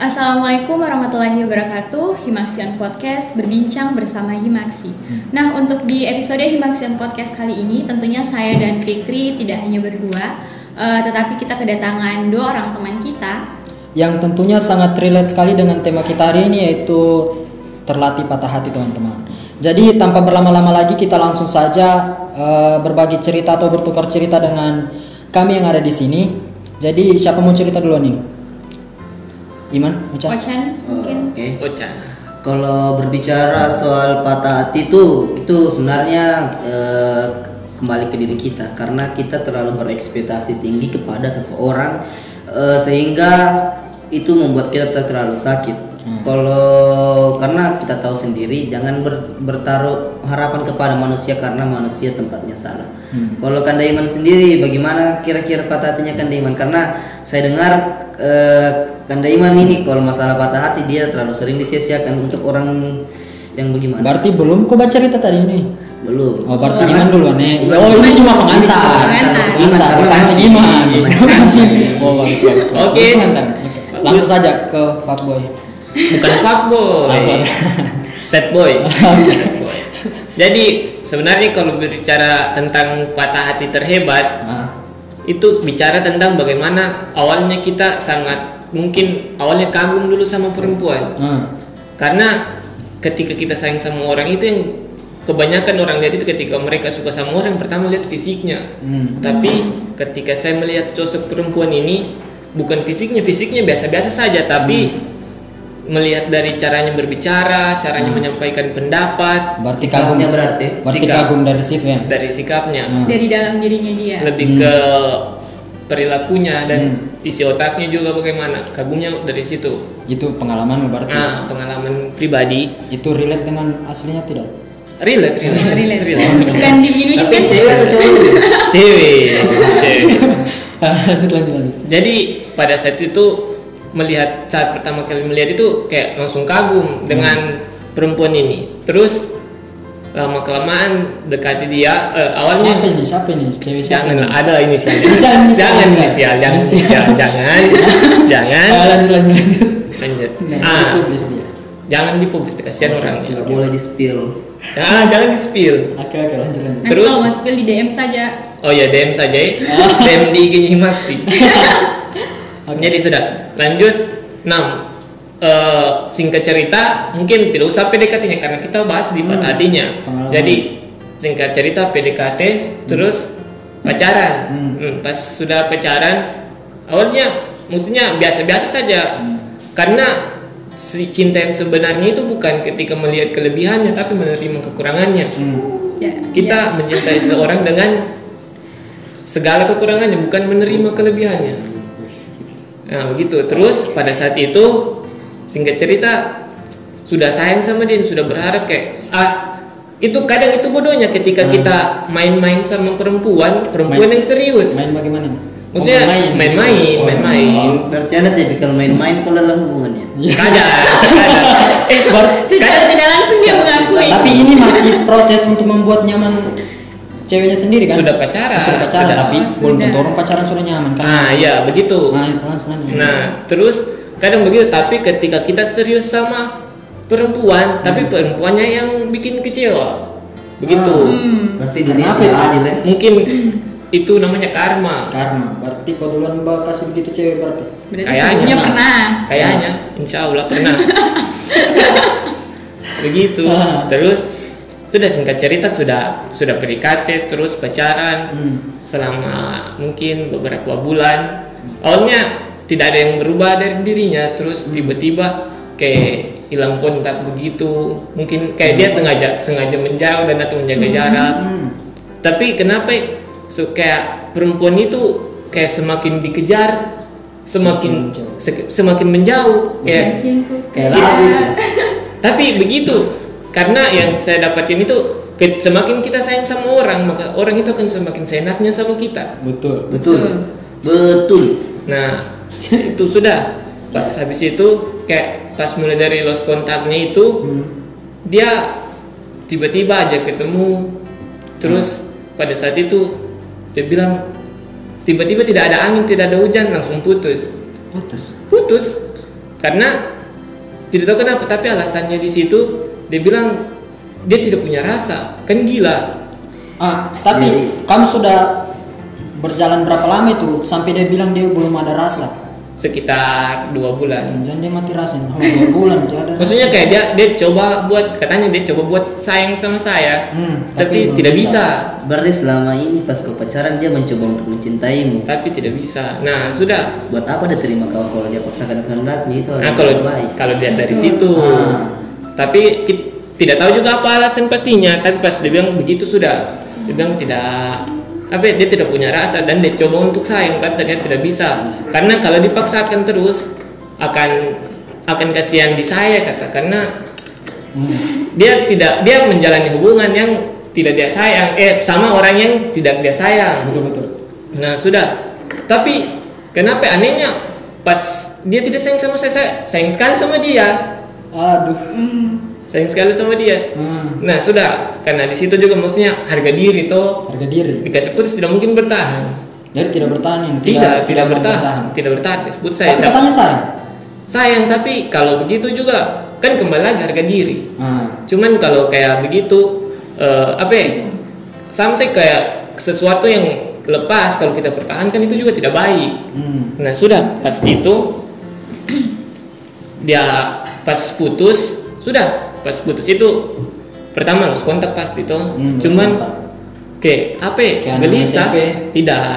Assalamualaikum warahmatullahi wabarakatuh. Himaxian Podcast berbincang bersama Himaksi Nah untuk di episode Himaxian Podcast kali ini Tentunya saya dan Fikri tidak hanya berdua uh, Tetapi kita kedatangan dua orang teman kita. Yang tentunya sangat relate sekali dengan tema kita hari ini Yaitu terlatih patah hati teman-teman. Jadi tanpa berlama-lama lagi kita langsung saja uh, berbagi cerita atau bertukar cerita dengan kami yang ada di sini. Jadi siapa mau cerita dulu nih? Iman, Ocha. Ochan mungkin. Oke. Okay. Ocha. Kalau berbicara soal patah hati itu itu sebenarnya eh, kembali ke diri kita karena kita terlalu berekspektasi tinggi kepada seseorang eh, sehingga itu membuat kita terlalu sakit Hmm. Kalau karena kita tahu sendiri jangan ber, bertaruh harapan kepada manusia karena manusia tempatnya salah. Hmm. Kalau Kandaiman sendiri bagaimana kira-kira patah hatinya Kandaiman? Karena saya dengar eh, Kandaiman ini kalau masalah patah hati dia terlalu sering disia-siakan untuk orang yang bagaimana? Berarti belum kau baca cerita tadi ini? Belum. Oh, berarti Iman dulu nih. Oh, ini cuma pengantar. Pengantar. Pengantar. Iman. Oh, Oke. Langsung saja ke fuckboy bukan fuckboy set boy. Jadi sebenarnya kalau berbicara tentang patah hati terhebat nah. itu bicara tentang bagaimana awalnya kita sangat mungkin awalnya kagum dulu sama perempuan. Nah. karena ketika kita sayang sama orang itu yang kebanyakan orang lihat itu ketika mereka suka sama orang pertama lihat fisiknya. Hmm. tapi ketika saya melihat sosok perempuan ini bukan fisiknya fisiknya biasa-biasa saja tapi hmm melihat dari caranya berbicara, caranya hmm. menyampaikan pendapat. Berarti kagumnya berarti. Berarti sikap, kagum dari situ ya. Dari sikapnya. Hmm. Dari dalam dirinya dia. Lebih hmm. ke perilakunya dan hmm. isi otaknya juga bagaimana. Kagumnya dari situ. Itu pengalaman berarti. Nah, pengalaman pribadi. Itu relate dengan aslinya tidak? Relate, relate, oh, relate. relate. Bukan di minum Tapi cewek atau cowok? cewek. cewek. lanjut, lanjut, lanjut. Jadi pada saat itu melihat saat pertama kali melihat itu kayak langsung kagum dengan hmm. perempuan ini. Terus lama kelamaan dekati dia uh, awalnya siapa ini? Siapa ini? Cewek siapa jangan ini? ada inisial. Inisial jangan inisial. jangan inisial. jangan. Jangan. Lanjut lanjut lanjut. Nah, ah. publis dia. Jangan dipublis kasihan orang nggak boleh di spill. Ah jangan di spill. Oke oke lanjut lanjut. Terus kalau mau spill di DM saja. Oh ya DM saja. Ya DM di IG Himaksi okay. jadi sudah lanjut 6 uh, eh, singkat cerita mungkin tidak usah PDKT-nya karena kita bahas di hmm. hatinya jadi singkat cerita PDKT hmm. terus pacaran hmm. Hmm, pas sudah pacaran awalnya maksudnya biasa-biasa saja hmm. karena si cinta yang sebenarnya itu bukan ketika melihat kelebihannya tapi menerima kekurangannya hmm. Ya, kita ya. mencintai seorang dengan segala kekurangannya bukan menerima kelebihannya Nah begitu. Terus pada saat itu singkat cerita sudah sayang sama dia, sudah berharap kayak ah itu kadang itu bodohnya ketika hmm. kita main-main sama perempuan, perempuan main, yang serius. Main bagaimana? Maksudnya main-main, oh, main-main. Oh, berarti anda tipikal main-main kalau dalam hubungannya. Kadang, kadang. Eh, secara tidak langsung dia mengakui. Tapi ini masih proses untuk membuat nyaman ceweknya sendiri kan? Sudah pacaran. Sudah pacaran. Sudah. tapi belum tentu orang pacaran sudah nyaman kan? Nah iya begitu. Nah, itu nah terus kadang begitu tapi ketika kita serius sama perempuan hmm. tapi perempuannya yang bikin kecewa. Begitu. Ah, hmm. berarti dunia tidak adil ya? Mungkin itu namanya karma. Karma. Berarti kau duluan mbak kasih begitu cewek berarti? Berarti kayaknya. pernah. Kayaknya. Insya Allah pernah. Begitu. Ah. terus sudah singkat cerita sudah sudah PDKT terus pacaran hmm. selama mungkin beberapa bulan awalnya tidak ada yang berubah dari dirinya terus hmm. tiba-tiba kayak hilang kontak begitu mungkin kayak dia hmm. sengaja sengaja menjauh dan atau menjaga hmm. jarak hmm. tapi kenapa so, kayak perempuan itu kayak semakin dikejar semakin semakin, semakin menjauh kayak kayak tapi begitu karena yang saya dapatin itu semakin kita sayang sama orang maka orang itu akan semakin seenaknya sama kita. Betul. Betul. Betul. Nah itu sudah. Pas habis itu kayak pas mulai dari lost kontaknya itu hmm. dia tiba-tiba aja ketemu. Terus hmm. pada saat itu dia bilang tiba-tiba tidak ada angin tidak ada hujan langsung putus. Putus? Putus. Karena tidak tahu kenapa tapi alasannya di situ dia bilang dia tidak punya rasa kan gila Ah, tapi Jadi- kamu sudah berjalan berapa lama itu sampai dia bilang dia belum ada rasa? sekitar dua bulan Jangan dia mati rasa. Oh, dua bulan dia ada maksudnya rasa. kayak dia dia coba buat katanya dia coba buat sayang sama saya Hmm, tapi, belum tidak bisa. Berarti selama ini pas kau pacaran dia mencoba untuk mencintaimu. tapi tidak bisa nah sudah Buat apa dia terima kau kalau dia paksakan kehendaknya itu nah kalau baik. kalau dia dari situ Ah. Tapi tidak tahu juga apa alasan pastinya tapi pas dia bilang begitu sudah dia bilang tidak apa ya, dia tidak punya rasa dan dia coba untuk sayang tapi ternyata tidak bisa karena kalau dipaksakan terus akan akan kasihan di saya kata karena Hmm. dia tidak dia menjalani hubungan yang tidak dia sayang eh sama orang yang tidak dia sayang Betul betul. Nah sudah, tapi kenapa anehnya pas dia tidak sayang sama saya, saya sayang sekali sama dia, Aduh. sayang sekali sama dia. Hmm. Nah sudah, karena di situ juga maksudnya harga diri tuh Harga diri. dikasih putus tidak mungkin bertahan. Jadi tidak bertahan ini. Tidak, tidak, mau bertahan, tidak bertahan. Disebut saya Tapi katanya sayang. sayang, tapi kalau begitu juga kan kembali lagi harga diri. Ah. Cuman kalau kayak begitu, eh, apa ya? Sampai kayak sesuatu yang lepas kalau kita pertahankan itu juga tidak baik. Hmm. Nah sudah pas itu dia pas putus sudah pas putus itu pertama harus kontak pasti tuh Hmm, cuman kayak apa ya? Gelisah SMP. tidak.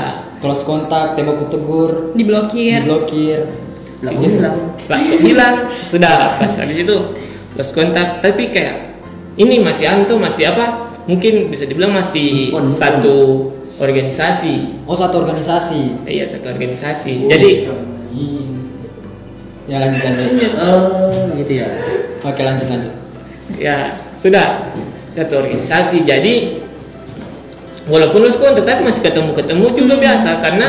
Close kontak, tembak tegur, diblokir. Diblokir. Lah gitu. bilang lah kok hilang? Sudah pas habis itu lost kontak tapi kayak ini masih antum masih apa? Mungkin bisa dibilang masih satu organisasi. Oh satu organisasi. iya satu organisasi. Jadi Hmm. Ya lanjut lanjut. oh gitu ya. Oke lanjut lanjut. ya sudah satu organisasi jadi walaupun lulus tapi masih ketemu ketemu juga biasa karena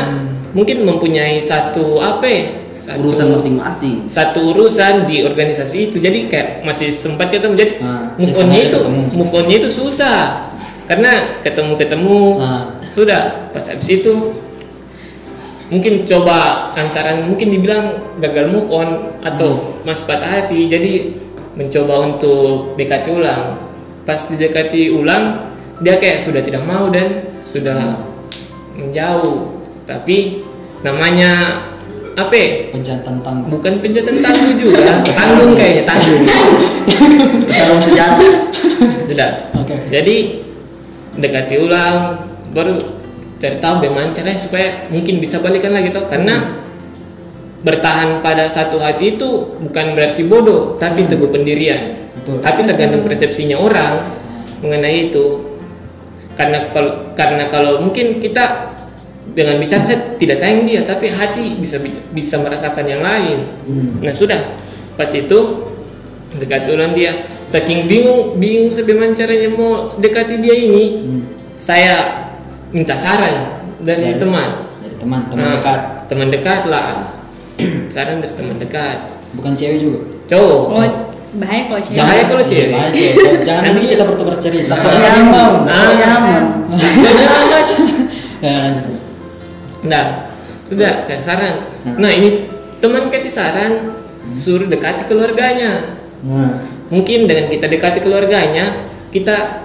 mungkin mempunyai satu apa ya satu, Urusan masing-masing. satu urusan di organisasi itu jadi kayak masih sempat ketemu jadi Ah, move onnya itu ketemu. move onnya itu susah karena ketemu ketemu Ah. sudah pas habis itu mungkin coba antaran mungkin dibilang gagal move on atau masih patah hati jadi mencoba untuk dekati ulang pas didekati ulang dia kayak sudah tidak mau dan sudah menjauh tapi namanya apa ya? Penjantan tangguh. bukan penjatan tangguh juga tanggung kayaknya tanggung Petarung sejati. sudah Oke. jadi dekati ulang baru cari tahu bagaimana caranya supaya mungkin bisa balikan lagi toh. Karena bertahan pada satu hati itu bukan berarti bodoh tapi teguh pendirian. Betul. tapi tergantung persepsinya orang mengenai itu. Karena kalau karena kalau mungkin kita dengan bicara saya tidak sayang dia tapi hati bisa bisa merasakan yang lain. Hmm. Nah sudah. Pas itu dekati ulang dia. Saking bingung bingung sebagaimana caranya mau dekati dia ini. Hmm. saya minta saran dari Dari- teman Dari teman teman Nah, dekat. teman dekat lah saran dari teman dekat Bukan cewek juga. cowok oh bahaya kalau cewek Bahaya kalau cewek. Bahaya cewek. Jangan nanti kita bertukar cerita. Kalau yang mau. Lah kau nyaman. Ya. Nah, sudah kasih saran. Hmm. Nah ini teman kasih saran suruh dekati keluarganya. Nah, Mungkin dengan kita dekati keluarganya, kita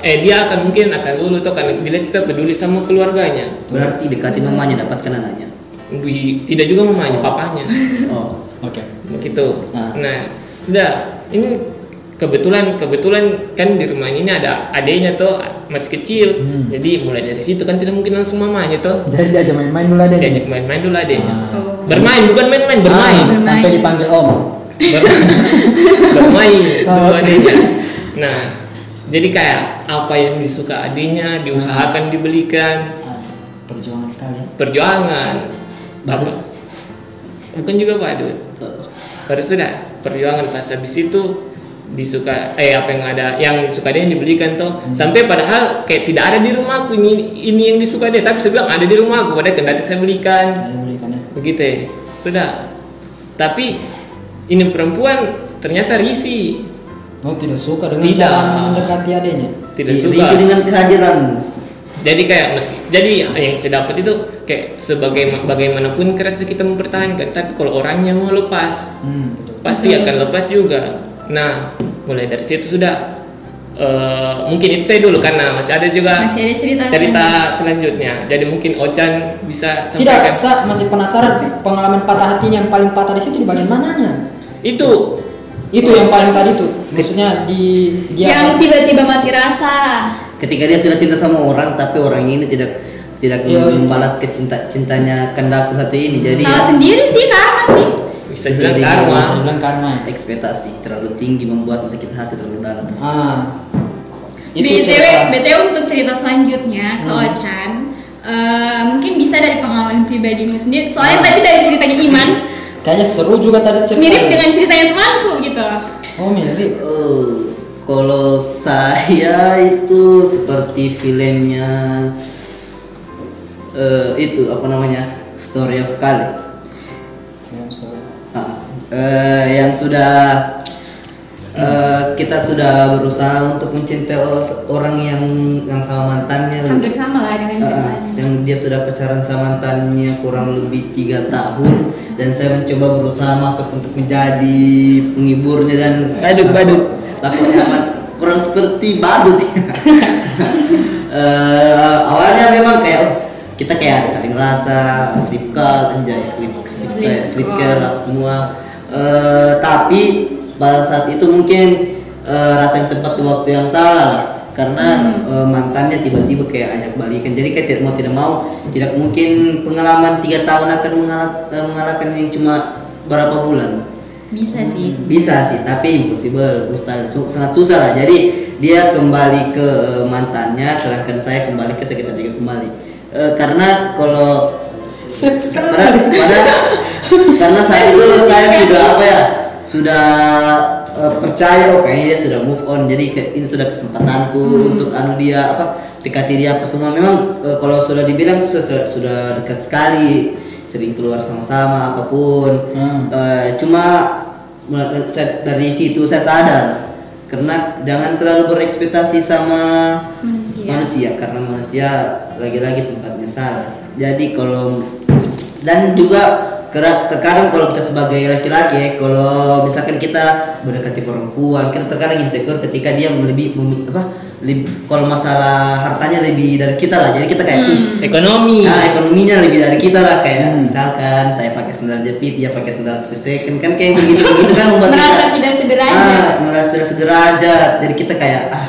eh dia akan mungkin akan lulu tuh karena dilihat kita peduli sama keluarganya. Berarti dekati mamanya dapatkan anaknya. Tidak juga mamanya, papanya. Oh. oke. begitu Ah. nah udah ini kebetulan kebetulan kan di rumah ini ada adiknya tuh masih kecil Hmm. jadi mulai dari situ kan tidak mungkin langsung mamanya tuh Jadi diajak main-main dulu ada. diajak main-main dulu adiknya Ah. Oh. bermain bukan main-main bermain Ah, sampai Bermain. dipanggil om. Ber- bermain Oh, adiknya nah jadi kayak apa yang disuka adiknya diusahakan dibelikan. Ah, perjuangan sekali. perjuangan. Apa bukan juga badut baru sudah perjuangan pas habis itu disuka eh apa yang ada yang disuka dia yang dibelikan tuh sampai padahal kayak tidak ada di rumahku ini ini yang disuka dia. Tapi saya bilang ada di rumahku padahal kendati saya belikan. Saya belikan ya. begitu ya. Sudah. Tapi ini perempuan ternyata risi Oh tidak suka dengan Tidak. cara mendekati adanya. tidak Isi suka dengan kehadiran. jadi kayak meski jadi yang saya dapat itu kayak sebagai bagaimanapun keras kita mempertahankan tapi kalau orangnya mau lepas Hmm, betul. pasti akan lepas juga nah mulai dari situ sudah eh, mungkin itu saya dulu karena masih ada juga Masih ada cerita cerita selanjutnya jadi mungkin Ocan bisa Tidak, sampaikan saya masih penasaran sih pengalaman patah hatinya yang paling patah di situ di bagian mananya? itu Itu yang paling tadi tuh, maksudnya di dia yang tiba-tiba mati rasa ketika dia sudah cinta sama orang tapi orang ini tidak tidak iya. membalas kecinta cintanya kendaku satu ini jadi salah ya, sendiri sih karma sih bisa Sudah karma bilang karma. ekspektasi terlalu tinggi membuat sakit hati terlalu dalam Ah, BTW, cerita. BTW untuk cerita selanjutnya ke Hmm. Ocan eh, mungkin bisa dari pengalaman pribadimu sendiri soalnya tadi dari ceritanya Iman Kayaknya seru juga tadi cerita. mirip dengan ceritanya temanku gitu Oh mirip. Eh, kalau saya itu seperti filmnya eh, itu apa namanya Story of Kali eh, yang sudah eh, kita sudah berusaha untuk mencintai orang yang yang sama mantannya hampir sama lah dengan ceritanya yang dia sudah pacaran sama mantannya kurang lebih tiga tahun dan saya mencoba berusaha masuk untuk menjadi penghiburnya dan Badut, badut. aman kurang seperti badut Eh, awalnya memang kayak kita kayak saling rasa sleep call anjay sleep sleep Sleep sleep call. call apa semua Eh, tapi pada saat itu mungkin eh, rasa yang tepat di waktu yang salah lah. Karena eh, mantannya tiba-tiba kayak ajak balikan. Jadi kayak tidak mau tidak mau tidak mungkin pengalaman tiga tahun akan mengalah, eh, mengalahkan yang cuma berapa bulan. Bisa sih. Bisa sih tapi impossible. Mustahil Su- sangat susah lah. Jadi dia kembali ke mantannya sedangkan saya kembali ke sekitar juga kembali. Eh, karena kalau karena, karena, karena saat itu saya sudah apa ya sudah eh, percaya oh kayaknya dia sudah move on. Jadi ke- ini sudah kesempatanku untuk anu dia apa dekati dia apa semua. Memang eh, kalau sudah dibilang itu sudah, sudah dekat sekali sering keluar sama-sama apa pun. Hmm. Eh, cuma dari situ saya sadar karena jangan terlalu berekspektasi sama manusia. manusia karena manusia lagi-lagi tempatnya salah. Jadi kalau dan juga terkadang kalau kita sebagai laki-laki ya, kalau misalkan kita mendekati perempuan kita terkadang insecure ketika dia lebih mem- apa lebih, kalau masalah hartanya lebih dari kita lah. Jadi kita kayak "Ih, ekonomi. Nah, ekonominya lebih dari kita lah. Kayak misalkan saya pakai sandal jepit, dia pakai sandal three second kan kayak begitu begitu kan membuat merasa kita tidak sederajat ah, merasa tidak sederajat. Jadi kita kayak ah,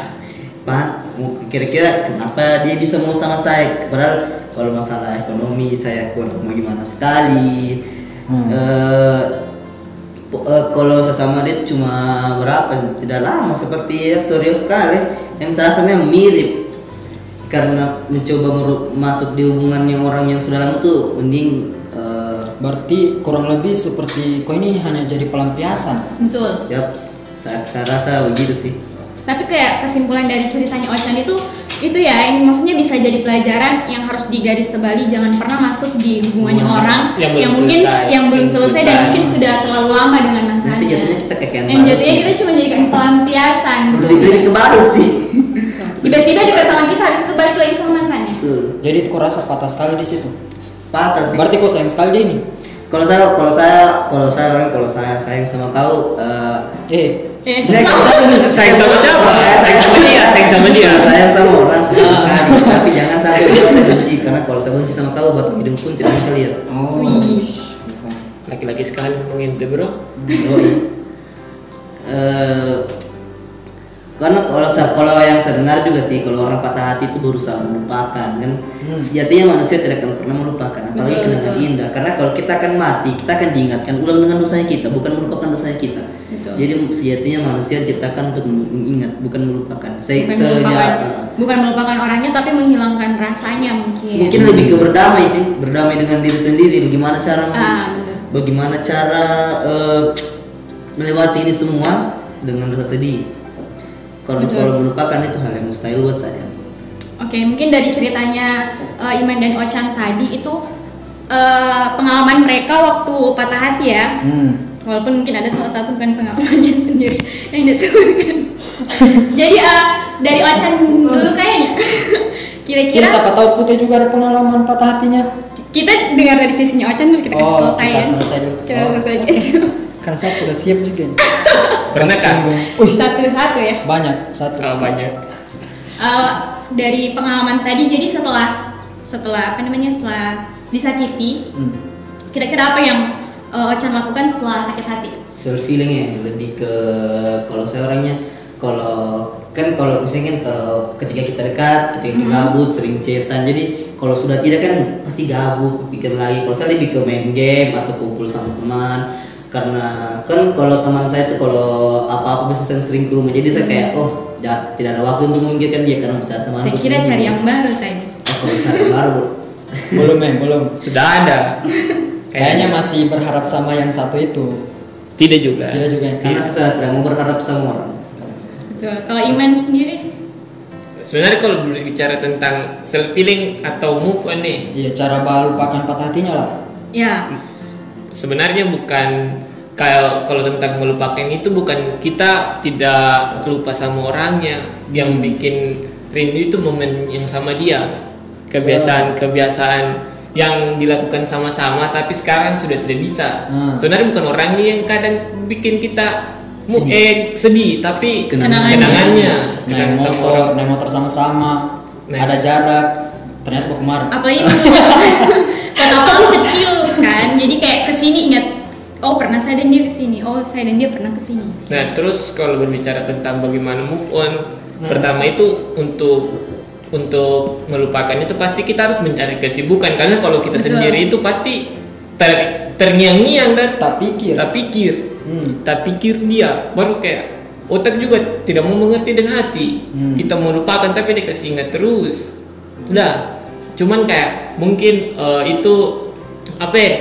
pan, mau kira-kira kenapa dia bisa mau sama saya? Padahal kalau masalah ekonomi saya kurang mau gimana sekali. Hmm. Eh, po- eh, kalau sesama dia itu cuma berapa? Tidak lama seperti ya Story of Kale yang saya rasa memang mirip karena mencoba masuk di hubungan yang orang yang sudah lama tuh mending eh, Berarti kurang lebih seperti kau ini hanya jadi pelampiasan. betul yaps saya, saya rasa begitu sih tapi kayak kesimpulan dari ceritanya Ocan itu itu ya yang maksudnya bisa jadi pelajaran yang harus digaris tebali jangan pernah masuk di hubungannya Hubungan orang yang belum mungkin selesai. yang belum Belum selesai dan selesai. mungkin sudah terlalu lama dengan mantannya nanti jatuhnya kita kayak yang yang jatuhnya kita cuma jadikan pelampiasan gitu lebih lebih ke badut sih tiba-tiba dekat sama kita habis itu balik lagi sama mantannya betul Jadi kau rasa patah sekali di situ. patah sih Berarti kau sayang sekali dia ini. kalau saya kalau saya kalau saya orang kalau saya sayang sama kau eh Eh, Eh, sayang sama. nih? Sayang sama siapa? Sayang sama dia, sayang sama dia. sayang sama orang sayang sekali. Tapi jangan sampai buat saya benci. Karena kalau saya benci sama kau batu hidung pun tidak bisa lihat. Oh. Laki-laki sekali ngomongin itu bro. Yoi. Eh, karena kalau kalau yang saya dengar juga sih kalau orang patah hati itu berusaha melupakan kan? Sejatinya manusia tidak akan pernah melupakan apalagi kenangan indah karena kalau kita akan mati kita akan diingatkan ulang dengan dosanya kita bukan melupakan dosanya kita Betul. jadi sejatinya manusia diciptakan untuk mengingat bukan melupakan Se- bukan sejak- melupakan bukan melupakan orangnya tapi menghilangkan rasanya mungkin mungkin lebih ke berdamai sih berdamai dengan diri sendiri bagaimana cara ah betul bagaimana cara eh, melewati ini semua dengan rasa sedih kalau Betul. kalau melupakan itu hal yang mustahil buat saya Oke, mungkin dari ceritanya uh, Iman dan Ocan tadi itu uh, pengalaman mereka waktu patah hati ya. Hmm. Walaupun mungkin ada salah satu bukan pengalamannya sendiri yang disebutkan. Jadi uh, dari Ocan dulu kayaknya. Kira Kira-kira siapa tahu Putih juga ada pengalaman patah hatinya. kita dengar dari sisinya Ocan dulu kita kasih Oh, selesai kita ya. selesai dulu. Kita Oh, selesai oke. gitu. Kan saya sudah siap juga. nih. Pernah. Wih, Satu-satu ya. banyak satu. Oh, banyak. Eh, dari pengalaman tadi jadi setelah setelah apa namanya setelah disakiti Hmm. kira-kira apa yang eh, Ocan lakukan setelah sakit hati? self feeling ya lebih ke kalau saya orangnya kalau kan kalau misalnya kan kalau ketika kita dekat ketika kita gabut sering cetan jadi kalau sudah tidak kan pasti gabut pikir lagi kalau saya lebih ke main game atau kumpul sama teman karena kan kalau teman saya tuh kalau apa-apa bisa sering, sering ke rumah jadi saya kayak oh ya, tidak ada waktu untuk memikirkan dia karena bicara teman Saya kira cari yang baru tadi. oh, kalau cari yang baru Belum, men, belum. Sudah ada. Kayaknya masih berharap sama yang satu itu. tidak juga. Tidak juga. karena saya tidak mau berharap sama orang Betul. Kalau Iman sendiri? Sebenarnya kalau berbicara tentang self feeling atau move on nih, Iya, cara lupakan patah hatinya lah. Ya, sebenarnya bukan kalau kalau tentang melupakan itu bukan kita tidak lupa sama orangnya yang bikin rindu itu momen yang sama dia kebiasaan kebiasaan yang dilakukan sama-sama tapi sekarang sudah tidak bisa Hmm. sebenarnya bukan orangnya yang kadang bikin kita mu eh sedih tapi Kenangannya. kenangannya Naik kenangan sama motor, orang naik motor sama-sama. Naik. Ada jarak. Ternyata mau kemarin. apalagi maksudnya kenapa lu kecil kan? Jadi kayak ke sini ingat Oh pernah saya dan dia ke sini. Oh saya dan dia pernah ke sini. Nah, terus kalau berbicara tentang bagaimana move on, pertama itu untuk untuk melupakan itu pasti kita harus mencari kesibukan karena kalau kita Betul. sendiri itu pasti ter, terngiang-ngiang dan Tak pikir. tak pikir, Hmm. tak pikir dia baru kayak otak juga tidak mau mengerti dan hati. Hmm. Kita mau lupakan tapi dikasih ingat terus. Sudah. Cuman kayak mungkin eh, itu apa ya?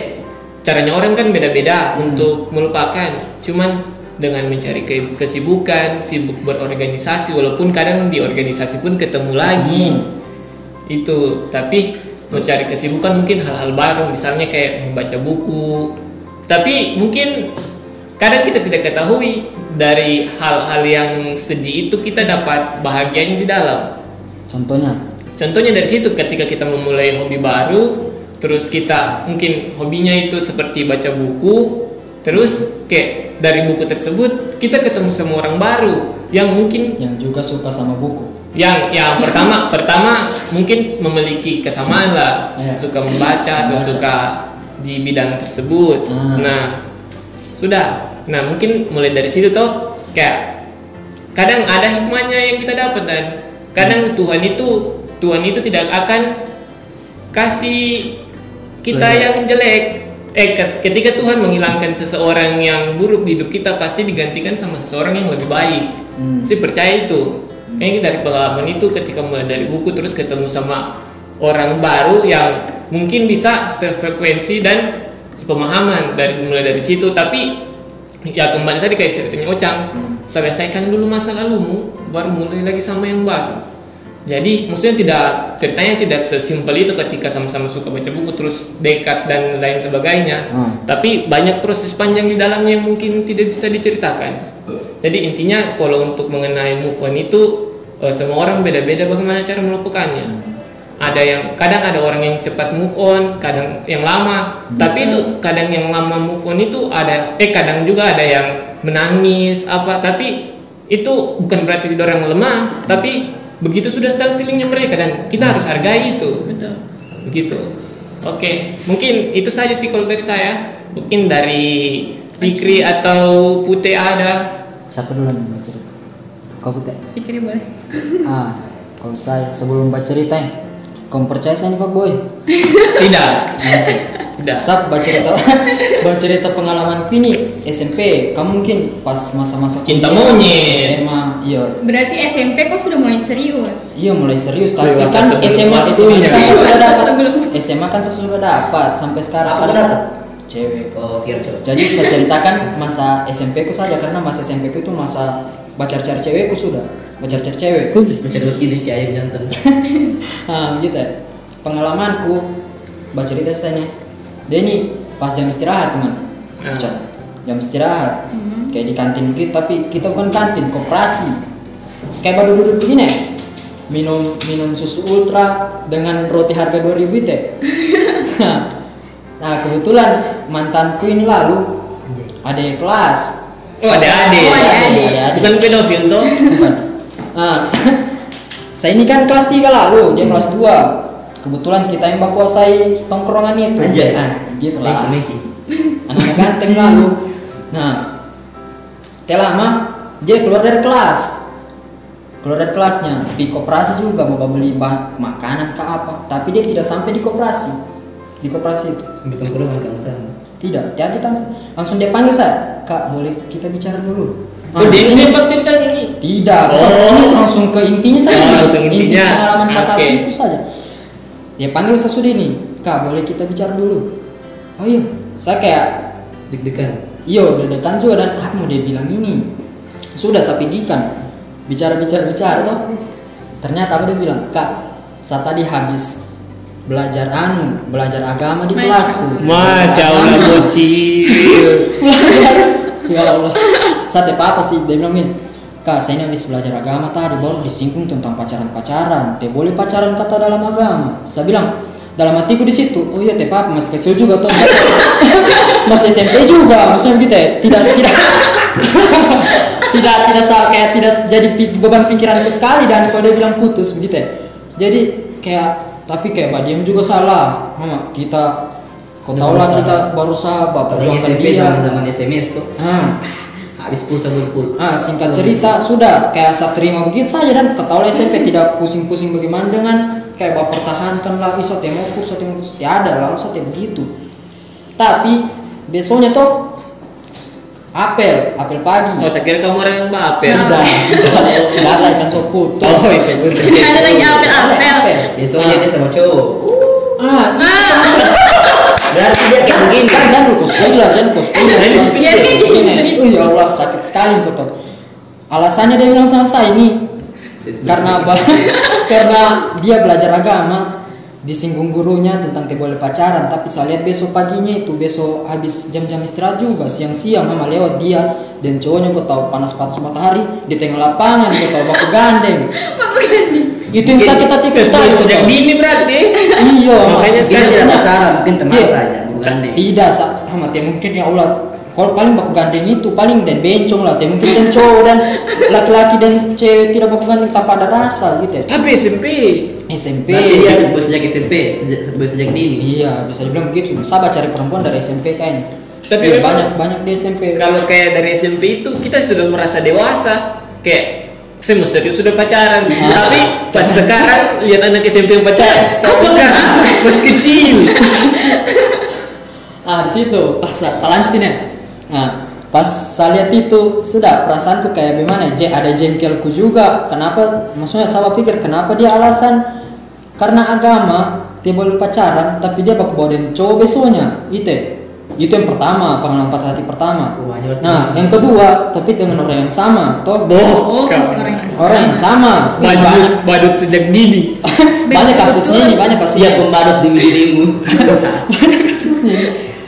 Caranya orang kan beda-beda Hmm. untuk melupakan. Cuman dengan mencari ke- kesibukan, sibuk berorganisasi walaupun kadang di organisasi pun ketemu lagi. Hmm. Itu, tapi mencari kesibukan mungkin hal-hal baru misalnya kayak membaca buku. Tapi mungkin kadang kita tidak ketahui dari hal-hal yang sedih itu kita dapat bahagianya di dalam. Contohnya. Contohnya dari situ ketika kita memulai hobi baru, terus kita mungkin hobinya itu seperti baca buku, terus kayak dari buku tersebut kita ketemu sama orang baru yang mungkin Yang juga suka sama buku. yang yang pertama pertama mungkin memiliki kesamaan lah, Iya. suka membaca atau Membaca. suka di bidang tersebut. Hmm. Nah, sudah. Nah, mungkin mulai dari situ tuh kayak kadang ada hikmahnya yang kita dapat dan kadang Tuhan itu Tuhan itu tidak akan kasih kita Jelek. yang jelek. Eh, ket- ketika Tuhan menghilangkan seseorang yang buruk di hidup kita pasti digantikan sama seseorang yang lebih baik. Hmm. Saya percaya itu. Kayaknya dari pengalaman itu ketika mulai dari buku terus ketemu sama orang baru yang mungkin bisa sefrekuensi dan sepemahaman dari mulai dari situ. Tapi ya kembali tadi kayak ceritanya Ocang, selesaikan dulu masa lalumu, baru mulai lagi sama yang baru. Jadi maksudnya tidak ceritanya tidak sesimpel itu ketika sama-sama suka baca buku terus dekat dan lain sebagainya. Hmm. Tapi banyak proses panjang di dalamnya yang mungkin tidak bisa diceritakan. Jadi intinya kalau untuk mengenai move on itu eh, semua orang beda-beda bagaimana cara melupakannya. Ada yang kadang ada orang yang cepat move on, kadang yang lama. Tapi itu kadang yang lama move on itu ada eh kadang juga ada yang menangis apa tapi itu bukan berarti orang lemah, tapi begitu sudah self feelingnya mereka dan kita harus hargai itu Betul. begitu oke mungkin itu saja sih kalau dari saya mungkin dari Fikri atau Pute ada Siapa dulu yang mau cerita? Kau putih. Pikir boleh. Ah, kalau saya sebelum baca cerita, kamu percaya saya nih fuckboy? tidak tidak Sap baca cerita, baca cerita pengalaman ini SMP. Kamu mungkin pas masa-masa Cinta monyet. SMA, iya. Berarti SMP kok sudah mulai serius. Iya mulai serius tapi kan SMA. SMA kan saya sudah dapat. SMA kan saya sudah dapat sampai sekarang Apa kan dapat? cewek oh coba jadi saya ceritakan masa SMP ku saja karena masa SMP ku itu masa pacar-pacar cewekku sudah pacar-pacar cewek. Baca dua kiri kayak ayam jantan. Nah gitu ya. Pengalamanku baca cerita saya dia ini pas jam istirahat teman. Ah. Cak, jam istirahat. Kayak di kantin kita tapi kita bukan kantin koperasi. Kayak baru duduk begini minum minum susu ultra dengan roti harga 2000 itu nah kebetulan mantanku ini lalu. Ada kelas. Oh, ada adik. Oh, ada adik. Bukan pedofil tuh. Bukan. Ah, saya ini kan kelas 3 lalu, dia kelas 2. Kebetulan kita yang kuasai tongkrongan itu. Anjay. Nah, gitu lah. Meki. Anaknya ganteng lalu. Nah, tidak lama dia keluar dari kelas. Keluar dari kelasnya, di koperasi juga mau beli bahan makanan ke apa, tapi dia tidak sampai di koperasi. Di koperasi itu. Sampai tongkrongan kamu. Tidak, dia kita langsung dia panggil saya, "Kak, boleh kita bicara dulu?" Oh, Ah, di sini ceritanya ini. tidak, Oh. ini langsung ke intinya saja. Oh, langsung Inti intinya. pengalaman patah hatiku saja. Dia panggil sesudah ini, kak boleh kita bicara dulu. Oh iya, saya kayak Deg-degan. iyo dedekan juga dan apa mau dia bilang ini. Sudah saya pigikan, bicara bicara bicara toh. Ternyata apa dia bilang, kak saya tadi habis belajar anu, belajar agama di kelasku. Masya Allah bocil. ya Allah sate apa sih dia bilang gini kak saya ini habis belajar agama tadi baru disinggung tentang pacaran pacaran teh boleh pacaran kata dalam agama. Saya bilang dalam hatiku di situ. Oh iya teh apa masih kecil juga tuh masih SMP juga maksudnya gitu ya. Tidak tidak. Tidak tidak salah kayak tidak jadi beban pikiranku sekali dan kalau dia bilang putus begitu ya. Jadi kayak tapi kayak Mbak Diem juga salah. Mama kita kau tahu baru lah kita barusaha bapak Apalagi perjuangkan SMP dia. zaman-zaman SMS tuh. Nah, Habis pulsa berpul. ah, singkat cerita sudah kayak saya terima begitu saja dan ketahuan SMP tidak pusing-pusing bagaimana dengan kayak bapak pertahankan lah bisa tembok pun saya tembok tidak ada lalu saya begitu tapi besoknya tuh apel apel pagi Oh, saya kira kamu orang yang bapel. tidak tidak tidak ada ikan putus Oh, iya, putus. Ada lagi apel-apel. Besoknya dia sama cowok. ah Berarti dia kayak begini. kan jangan lu spoiler jangan di spoiler. Begini, oh ya Allah sakit sekali foto alasannya dia bilang sama saya ini karena apa? Karena dia belajar agama. Disinggung gurunya tentang tidak boleh pacaran tapi saya lihat besok paginya itu besok habis jam-jam istirahat juga siang-siang mama lewat dia. Dan cowoknya kau tahu panas-panas matahari di tengah lapangan kau tahu baku gandeng itu yang sakit sekali kau Sejak dini berarti. iya Makanya Mungkin sekarang tidak pacaran, mungkin teman Iya. saja, bukan deh. tidak sa amat ya mungkin ya Allah kalau paling baku gandeng itu paling dan bencong lah ya mungkin dan cowok dan laki-laki dan cewek tidak baku gandeng tanpa ada rasa gitu ya Tapi SMP. SMP Berarti dia boy sejak SMP, boy sejak dini. iya bisa dibilang begitu sahabat cari perempuan dari SMP kan Tapi Iya, banyak banyak di SMP Kalau kayak dari SMP itu kita sudah merasa dewasa. Kayak saya mau serius sudah pacaran. Tapi pas sekarang lihat anak SMP yang pacaran, apakah masih kecil? ah di situ. Pas sa- saya lanjutin ya. Nah pas saya lihat itu sudah perasaanku kayak gimana? Je ada jengkelku juga. Kenapa? Maksudnya saya pikir kenapa dia alasan? Karena agama dia boleh pacaran tapi dia bakal bawa cowok besoknya. Itu itu yang pertama pengalaman patah hati pertama. Berarti- nah yang kedua tapi dengan orang yang sama toh Oh, masih orang yang orang yang sama. banyak Badut, sejak dini. banyak kasusnya ini banyak kasusnya pembalut demi dirimu. banyak kasusnya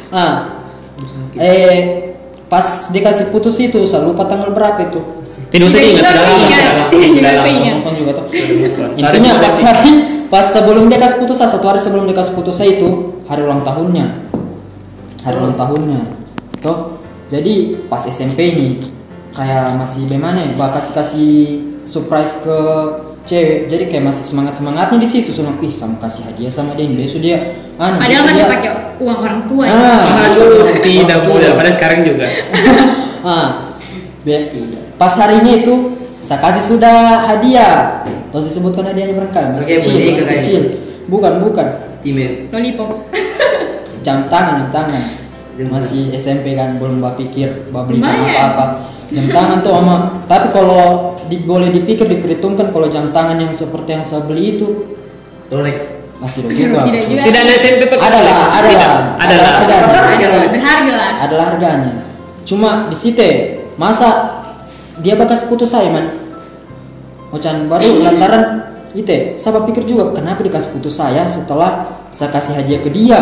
ah eh pas dikasih putus itu saya lupa tanggal berapa itu. Tidak usah diingat, Tidak sudah lama, ingat. sudah lama. Tidak lama. juga tuh intinya pas hari pas sebelum dia kasih putus satu hari sebelum dia kasih putus saya itu hari ulang tahunnya hari ulang tahunnya toh jadi pas SMP ini kayak masih bagaimana ya bah kasih kasih surprise ke cewek jadi kayak masih semangat semangatnya di situ so ih sama kasih hadiah sama dia besok dia anu Padahal masih dia- pakai uang orang tua ya. ah, Aduh, tidak mudah. Pada sekarang juga. ah be- pas harinya itu saya kasih sudah hadiah terus disebutkan hadiahnya berangkali masih Oke, kecil masih kecil bukan bukan Timer. Lollipop. jam tangan jam tangan Jam masih SMP kan belum berpikir beli Lumayan. apa apa jam tangan tuh sama tapi kalau di, boleh dipikir diperhitungkan kalau jam tangan yang seperti yang saya beli itu Rolex. pasti tidak juga Tidak juga. Tidak ada SMP pakai ada lah Rolex. ada Tidak. lah Ada lah. harganya. Ada berharga lah. adalah harganya cuma di situ masa dia bakas putus saya man Ocan baru lantaran itu saya pikir juga kenapa dikasih putus saya setelah saya kasih hadiah ke dia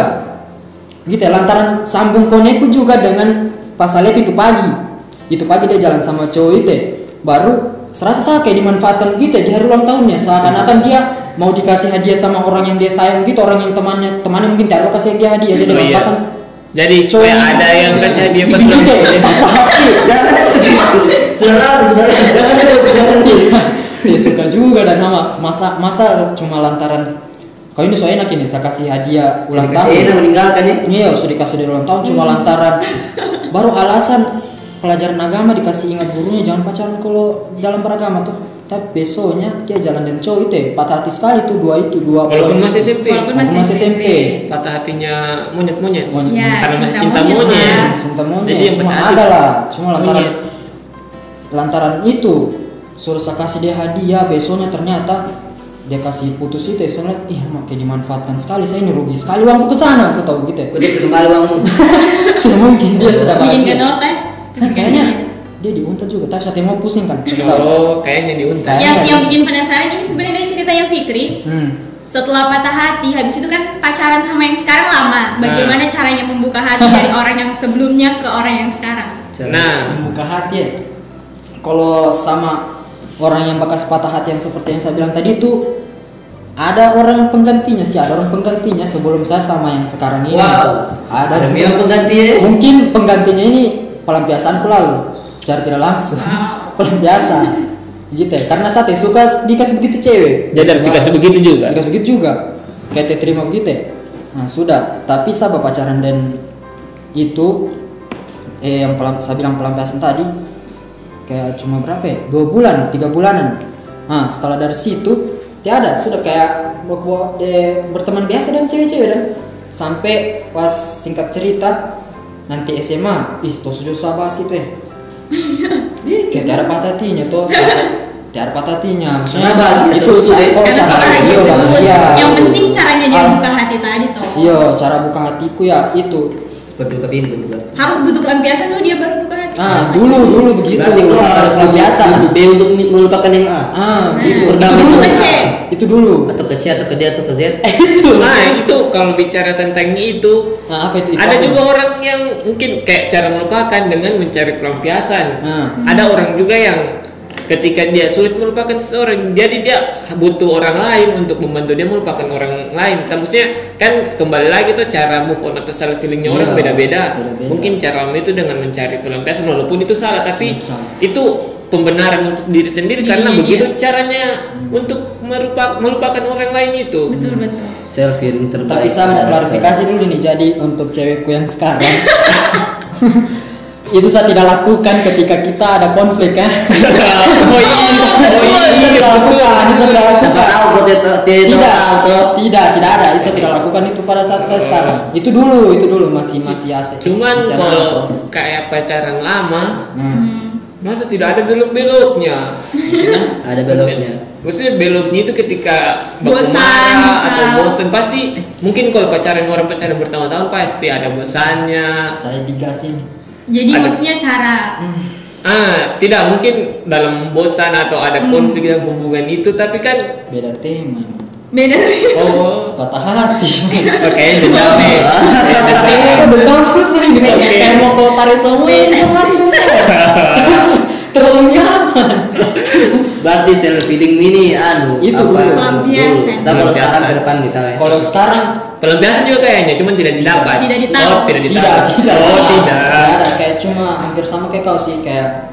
gitu ya, lantaran sambung konekku juga dengan pas saya lihat itu pagi. Itu pagi dia jalan sama cowok itu baru serasa saya kayak dimanfaatkan gitu ya di hari ulang tahunnya. Seakan-akan dia mau dikasih hadiah sama orang yang dia sayang gitu orang yang temannya. Temannya mungkin tidak kasih dia hadiah jadi Oh, iya. manfaatkan Jadi supaya ada yang kasih hadiah pas gitu ulang tahun. hati Jangan saudara, saudara, jangan jangan ya suka juga dan mama masa masa cuma lantaran kau ini so enak ini saya kasih hadiah ulang tahun meninggalkan ya. iya sudah dikasih dari ulang tahun cuma lantaran baru alasan pelajaran agama dikasih ingat gurunya jangan pacaran kalau dalam beragama tuh tapi besoknya dia jalan dan cowok itu ya patah hati sekali tuh dua itu dua Walaupun masih SMP. Walaupun masih masih SMP. SMP. Patah hatinya monyet-monyet. Monyet. Ya, Karena masih cinta cinta monyet monyet. lah. cinta monyet Jadi yang cuma ada lah cuma lantaran monyet. lantaran itu suruh saya kasih dia hadiah besoknya ternyata dia kasih putus itu ya saya lihat ih mak kayak dimanfaatkan sekali saya ini rugi sekali uangku ke sana aku tahu gitu ya Kau dia kembali uangmu. Tidak mungkin dia sudah Bikin bahagia nota eh. Nah, kayaknya dia diuntat juga tapi saya mau pusing kan. Oh, kayaknya diuntat. yang yang bikin penasaran ini sebenarnya dari cerita yang Fikri hmm. setelah patah hati habis itu kan pacaran sama yang sekarang lama bagaimana Nah. caranya membuka hati dari orang yang sebelumnya ke orang yang sekarang Nah, membuka hati ya kalau sama orang yang bekas patah hati yang seperti yang saya bilang tadi itu ada orang penggantinya sih ada orang penggantinya sebelum saya sama yang sekarang ini Wow. ada Ada yang pengganti ya. mungkin penggantinya ini pelampiasanku lalu secara tidak langsung Wow. pelampiasan gitu ya karena saya suka dikasih begitu cewek jadi harus dikasih begitu juga. dikasih begitu juga kayak terima begitu ya nah sudah tapi saya pacaran dan itu eh yang pelam, saya bilang pelampiasan tadi kayak cuma berapa ya? Dua bulan tiga bulanan. Nah setelah dari situ tiada sudah kayak bawa de, berteman biasa dan cewek-cewek dan sampai pas singkat cerita nanti SMA ih tuh sudah sabas itu ya kayak tiada patah hatinya tuh tiada patah hatinya maksudnya Kenapa? itu deh. oh, cara yang penting caranya dia Al- buka hati tadi toh. Iya cara buka hatiku ya itu Seperti buka pintu bukan. harus butuh pelampiasan dulu dia baru buka hati ah dulu dulu begitu Berarti kau harus untuk B untuk melupakan yang A. ah Nah, itu itu itu dulu dulu ke C. itu dulu Atau ke C atau ke D atau ke Z. itu Nah, itu kalau bicara tentang itu, nah apa itu, itu ada apa? juga orang yang mungkin kayak cara melupakan dengan mencari pelampiasan. nah Ada orang juga yang ketika dia sulit melupakan seseorang, jadi dia butuh orang lain untuk membantu dia melupakan orang lain. Kan maksudnya kan kembali lagi tuh cara move on atau self healingnya orang Iya, beda-beda. beda-beda. Mungkin cara itu dengan mencari pelampiasan walaupun itu salah, tapi itu pembenaran untuk diri sendiri Diri karena dia. begitu caranya untuk merupa- melupakan orang lain itu. betul betul Self healing terbaik. tapi saya klarifikasi dulu nih jadi untuk cewekku yang sekarang itu saya tidak lakukan ketika kita ada konflik kan? Oh iya, oh iya, itu saya tidak lakukan itu saya tidak Siapa lakukan tahu kau tidak tidak tidak. tahu tuh. tidak tidak ada. Itu saya tidak lakukan itu pada saat saya sekarang. Itu dulu itu dulu masih masih asik. Cuman masih kalau kayak pacaran lama, Hmm. masa tidak ada belok-beloknya? Ada beloknya. Maksudnya beloknya itu ketika Bosan, marah atau bosan pasti mungkin kalau pacaran orang pacaran bertahun-tahun pasti ada bosannya. saya digasin jadi Ada. maksudnya cara. Ah, tidak mungkin dalam bosan atau ada Hmm. konflik dalam hubungan itu, tapi kan beda tema. Beda oh, patah hati. Oke dendam nih. Eh, kok dendam sih sering gitu kayak mau kau tarik semua informasi dari saya. Terlalu nyaman Berarti self healing ini anu Itu apa? dulu. Pelampiasan. Kita kalau sekarang ke depan kita ya. kalau sekarang Pelampiasan juga kayaknya, cuman tidak didapat. Tidak ditahu. Oh, tidak tidak ditahu. tidak Oh, tidak. ada kayak cuma hampir sama kayak kau sih kayak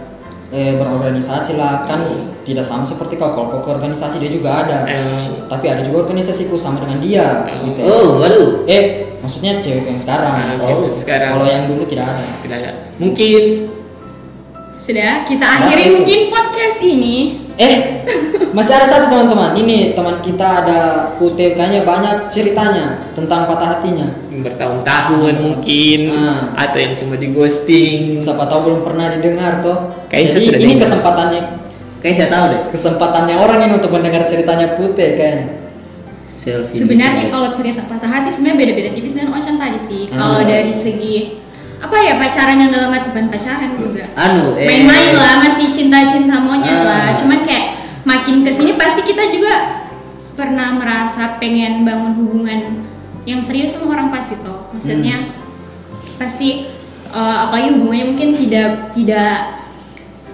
eh, berorganisasi lah kan tidak sama seperti kau kalau kau ke organisasi dia juga ada Eh, tapi ada juga organisasiku sama dengan dia gitu ya. Oh, waduh. eh maksudnya cewek yang sekarang Nah, Oh, cewek sekarang. kalau yang dulu tidak ada tidak ada. Mungkin sudah kita akhiri mungkin podcast ini Eh, masih ada satu teman-teman. Ini teman kita ada kayaknya banyak ceritanya tentang patah hatinya. bertahun-tahun mungkin Ah. atau yang cuma di ghosting. Siapa tahu belum pernah didengar toh. Kayaknya Jadi sudah ini dengar. kesempatannya Kayak saya tahu deh. kesempatannya orang ini untuk mendengar ceritanya Putih kayaknya. Self healing. sebenarnya kalau cerita patah hati sebenarnya beda-beda tipis dengan Ocan tadi sih Hmm. kalau dari segi apa ya pacaran yang dalam arti bukan pacaran juga. Anu eh. Main-main lah masih cinta-cinta monyet Ah. lah cuman kayak makin ke sini pasti kita juga pernah merasa pengen bangun hubungan yang serius sama orang pasti toh. Maksudnya pasti eh, apalagi hubungannya mungkin tidak tidak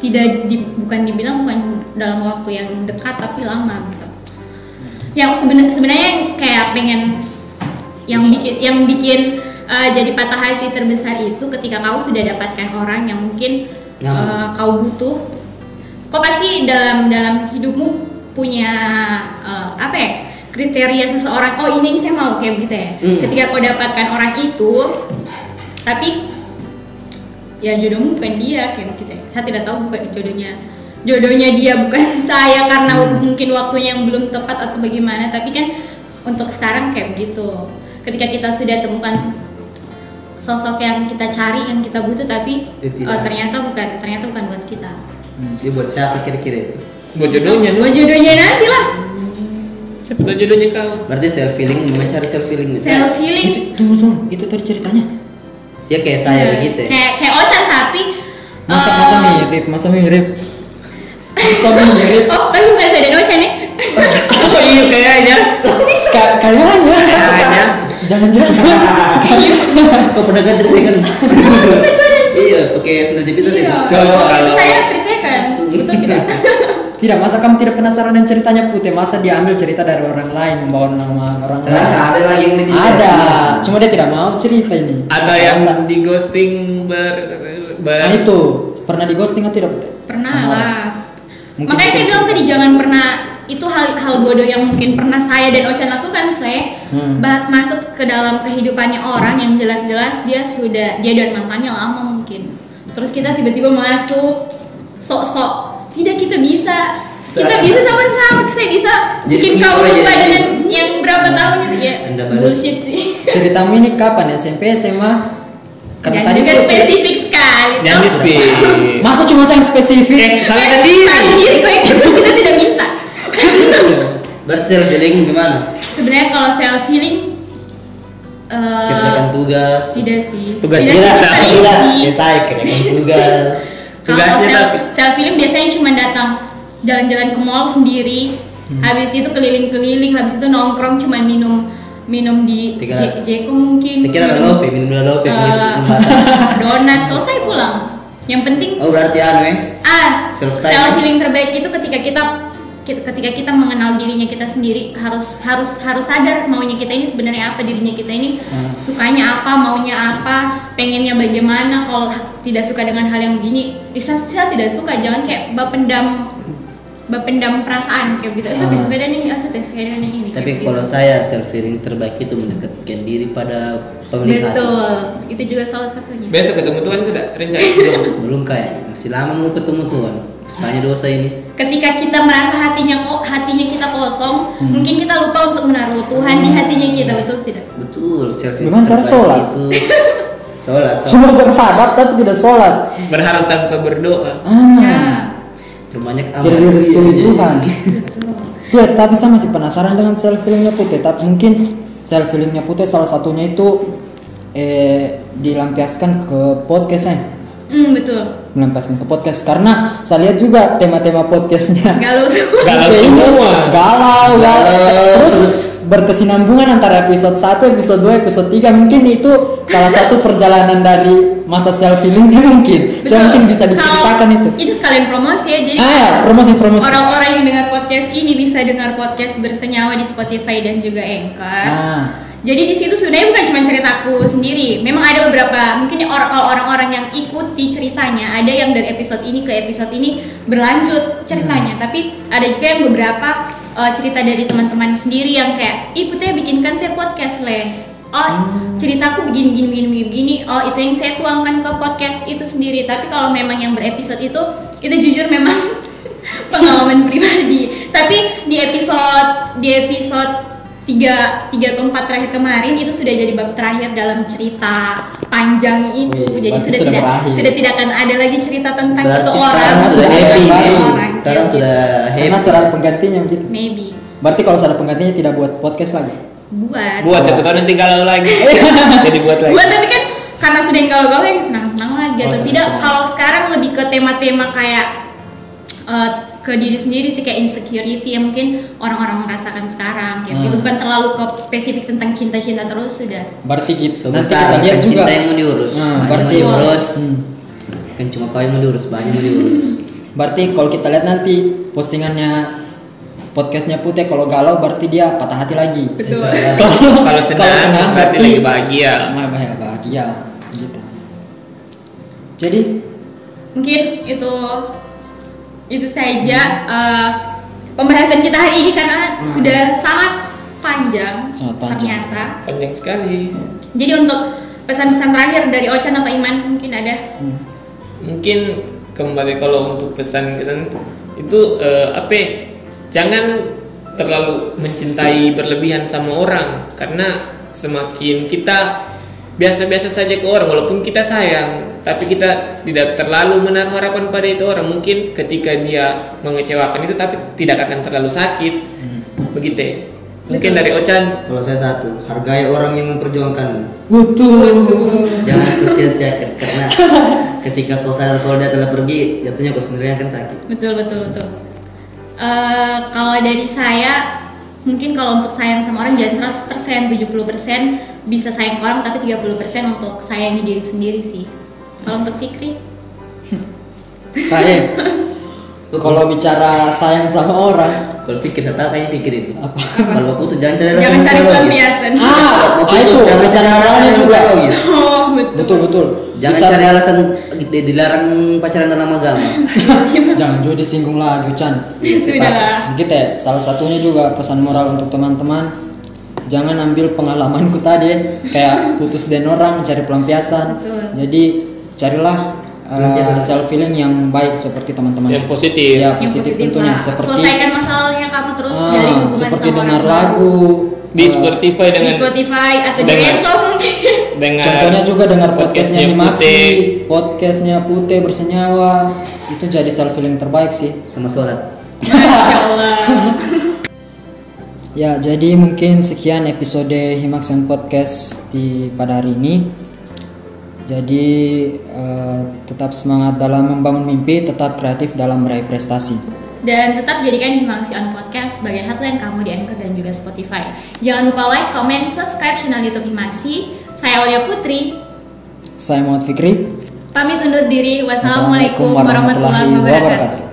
tidak di, bukan dibilang bukan dalam waktu yang dekat tapi lama gitu. Yang sebenarnya sebenarnya kayak pengen yang bikin yang bikin uh, jadi patah hati terbesar itu ketika kau sudah dapatkan orang yang mungkin Nyaman. uh, kau butuh kau pasti dalam dalam hidupmu punya uh, apa ya kriteria seseorang oh ini saya mau kayak gitu ya Hmm. ketika kau dapatkan orang itu tapi ya jodohmu bukan dia kayak begitu ya. saya tidak tahu bukan jodohnya jodohnya dia bukan saya karena mungkin waktunya yang belum tepat atau bagaimana tapi kan untuk sekarang kayak begitu ketika kita sudah temukan sosok yang kita cari yang kita butuh tapi Dia eh, ternyata bukan ternyata bukan buat kita. Dia buat siapa kira-kira itu? buat jodohnya buat jodohnya nanti lah. Siapa tahu jodohnya kau. Berarti self feeling mencari self feeling. self healing itu tunggu tunggu itu tadi ceritanya. Ya kayak saya begitu ya. kayak kayak Ocan tapi masa eh, masa mirip masa mirip. Masa mirip. Oh tapi bukan saya dan Ocan ya. Oh iya kayaknya. Ka- kayaknya. Kayaknya. Jangan-jangan. Kau pernah saya kan? Iya, pakai sandal jepit tadi. Iya. Coba Oh, kalau- saya saya kan betul tidak tidak masa kamu tidak penasaran dengan ceritanya putih? Masa dia ambil cerita dari orang lain membawa nama orang Saya rasa lain ada lagi yang lebih ada. Cuma dia tidak mau cerita ini. Atau Masa- yang di ghosting ber, ber nah itu. Pernah di ghosting atau tidak pernah Sama lah. Mungkin makanya saya bilang tadi jangan pernah itu hal hal bodoh yang mungkin pernah saya dan Ocan lakukan saya Hmm. masuk ke dalam kehidupannya orang yang jelas-jelas dia sudah dia dan mantannya lama mungkin. Terus kita tiba-tiba masuk sok-sok. Tidak kita bisa. Kita bisa sama-sama saya bisa Jadi bikin kamu lupa jadi. dengan yang berapa tahun itu ya? Bullshit sih. Ceritamu ini kapan? SMP SMA karena dan tadi juga cerita- spesifik sekali di speak masa cuma saya yang spesifik? Eh salah Eh, sendiri salah sendiri kok kita tidak minta Berarti self feeling gimana? sebenarnya kalau self healing eh, Kerjakan tugas. tidak sih Tugas tidak kita, sih Gila, kita gila. Ya saya kerjakan tugas. kalau Tugasnya self, tapi- self healing biasanya cuma datang jalan-jalan ke mall sendiri Hmm. habis itu keliling-keliling habis itu nongkrong cuma minum minum di Jeko mungkin Saya kira ada minum, love, minum dulu love, jembatan. donat selesai pulang yang penting Oh berarti anu ya? ah Self self, time. healing terbaik itu ketika kita kita- ketika kita mengenal dirinya kita sendiri harus harus harus sadar maunya kita ini sebenarnya apa dirinya kita ini Hmm. sukanya apa maunya apa pengennya bagaimana kalau tidak suka dengan hal yang begini bisa saya tidak suka jangan kayak bapendam bapendam perasaan kayak gitu saya Hmm. ini saya ini Tapi kayak kalau gitu. saya self feeling terbaik itu mendekatkan diri pada penglihatan. betul itu juga salah satunya besok ketemu Tuhan sudah rencana belum Belum kayak masih lama mau ketemu Tuhan. Sepanjang dosa ini. ketika kita merasa hatinya kok hatinya kita kosong Hmm. mungkin kita lupa untuk menaruh Tuhan di hatinya kita betul tidak Betul, Memang harus sholat. itu sholat. sholat. cuma berhadap tapi tidak sholat berharap tanpa berdoa ah ya Berbanyak tidak direstui Tuhan betul Ya, tapi saya masih penasaran dengan self healingnya Putih. Tapi mungkin self healingnya Putih salah satunya itu eh dilampiaskan ke podcast hmm, betul. Melampiaskan ke podcast. Karena saya lihat juga tema-tema podcastnya. galau semua. Galau semua. Galau, galau. Galau, Terus, terus. berkesinambungan antara episode 1, episode 2, episode 3 mungkin itu salah satu perjalanan dari masa self healing mungkin. Betul. Mungkin bisa diceritakan Kalau itu. itu sekalian promosi ya jadi Ah, ya, promosi-promosi. orang-orang yang dengar podcast ini bisa dengar podcast bersenyawa di Spotify dan juga Anchor Ah. Jadi di situ sebenarnya bukan cuma ceritaku sendiri. Memang ada beberapa mungkin orang kalau orang-orang yang ikuti ceritanya, ada yang dari episode ini ke episode ini berlanjut ceritanya. Tapi ada juga yang beberapa uh, cerita dari teman-teman sendiri yang kayak, "Ih, Putih bikinkan saya podcast, Le." Oh, ceritaku begini begini begini begini. Oh, itu yang saya tuangkan ke podcast itu sendiri. Tapi kalau memang yang berepisode itu itu jujur memang pengalaman pribadi. Tapi di episode di episode tiga tiga atau empat terakhir kemarin itu sudah jadi bab terakhir dalam cerita panjang itu Wih, jadi sudah, sudah tidak berakhir. sudah tidak akan ada lagi cerita tentang Berarti itu sekarang orang sudah sudah happy nih. orang Sekarang kayak sudah Karena happy. sudah ada penggantinya gitu. maybe Berarti kalau sudah penggantinya tidak buat podcast lagi. Buat buat siapa tahu nanti galau lagi jadi buat lagi buat tapi kan karena sudah yang galau-galau yang senang-senang lagi Oh, atau tidak kalau sekarang lebih ke tema-tema kayak eh, ke diri sendiri sih kayak insecurity yang mungkin orang-orang merasakan sekarang kayak Hmm. bukan terlalu ke spesifik tentang cinta-cinta terus sudah Berarti gitu. Kita lihat bukan juga. cinta yang mau diurus, Nah, banyak yang mau berarti- diurus. Hmm. Kan cuma kau yang mau diurus, banyak mau diurus. Berarti kalau kita lihat nanti postingannya podcastnya Putih kalau galau berarti dia patah hati lagi. Betul. Kalau senang, berarti lagi bahagia. Nah, bahagia, bahagia gitu. Jadi Mungkin itu itu saja eh, pembahasan kita hari ini karena sudah sangat panjang, Hmm. Sangat panjang. ternyata. Panjang sekali. Jadi untuk pesan-pesan terakhir dari Ocan atau Iman mungkin ada? hmm, Mungkin kembali kalau untuk pesan-pesan itu eh, apa? Jangan terlalu mencintai berlebihan sama orang karena semakin kita biasa-biasa saja ke orang walaupun kita sayang tapi kita tidak terlalu menaruh harapan pada itu orang mungkin ketika dia mengecewakan itu tapi tidak akan terlalu sakit begitu ya. mungkin dari Ocan Kalau saya satu, hargai orang yang memperjuangkan. betul. Jangan kau sia-siakan karena ketika kau sadar kalau dia telah pergi, jatuhnya kau sendiri akan sakit. Betul betul betul. Eh, kalau dari saya mungkin kalau untuk sayang sama orang jangan 100% 70% bisa sayang ke orang tapi 30% untuk sayangi diri sendiri sih. Kalau untuk Fikri Saya kalau bicara sayang sama orang Kalau pikir, saya tahu pikir ini. apa? Kalau putus jangan cari alasan jangan cari pelampiasan. Ah, ah, itu jangan cari alasan juga. biologis. Oh, betul. Betul betul. Jangan Bicara- cari alasan di- dilarang pacaran dalam agama. Jangan juga disinggung lagi Chan. Sudahlah. Gitu ya. Salah satunya juga pesan moral untuk teman-teman. Jangan ambil pengalamanku tadi kayak putus dengan orang cari pelampiasan. Betul. Jadi carilah uh, Pelampiasan. self feeling yang baik seperti teman-teman. yang positif Ya, Yang positif, positif tentunya lah. seperti Selesaikan masalahnya kamu terus ah, dari hubungan seperti sama dengar orang lagu di uh, Spotify di dengan Spotify atau di dengan- Reso mungkin. dengan Contohnya juga dengar podcastnya Himaksi, Putih. podcastnya Putih bersenyawa itu jadi self feeling terbaik sih. Sama sholat. Masya Allah. Ya, jadi mungkin sekian episode Himaksan Podcast di pada hari ini. Jadi eh, tetap semangat dalam membangun mimpi, tetap kreatif dalam meraih prestasi. Dan tetap jadikan Himaksi on Podcast sebagai headline kamu di Anchor dan juga Spotify. Jangan lupa like, comment, subscribe channel YouTube Himaksi. Saya Aulia Putri. Saya Muhammad Fikri. Pamit undur diri. Wassalamualaikum warahmatullahi wabarakatuh.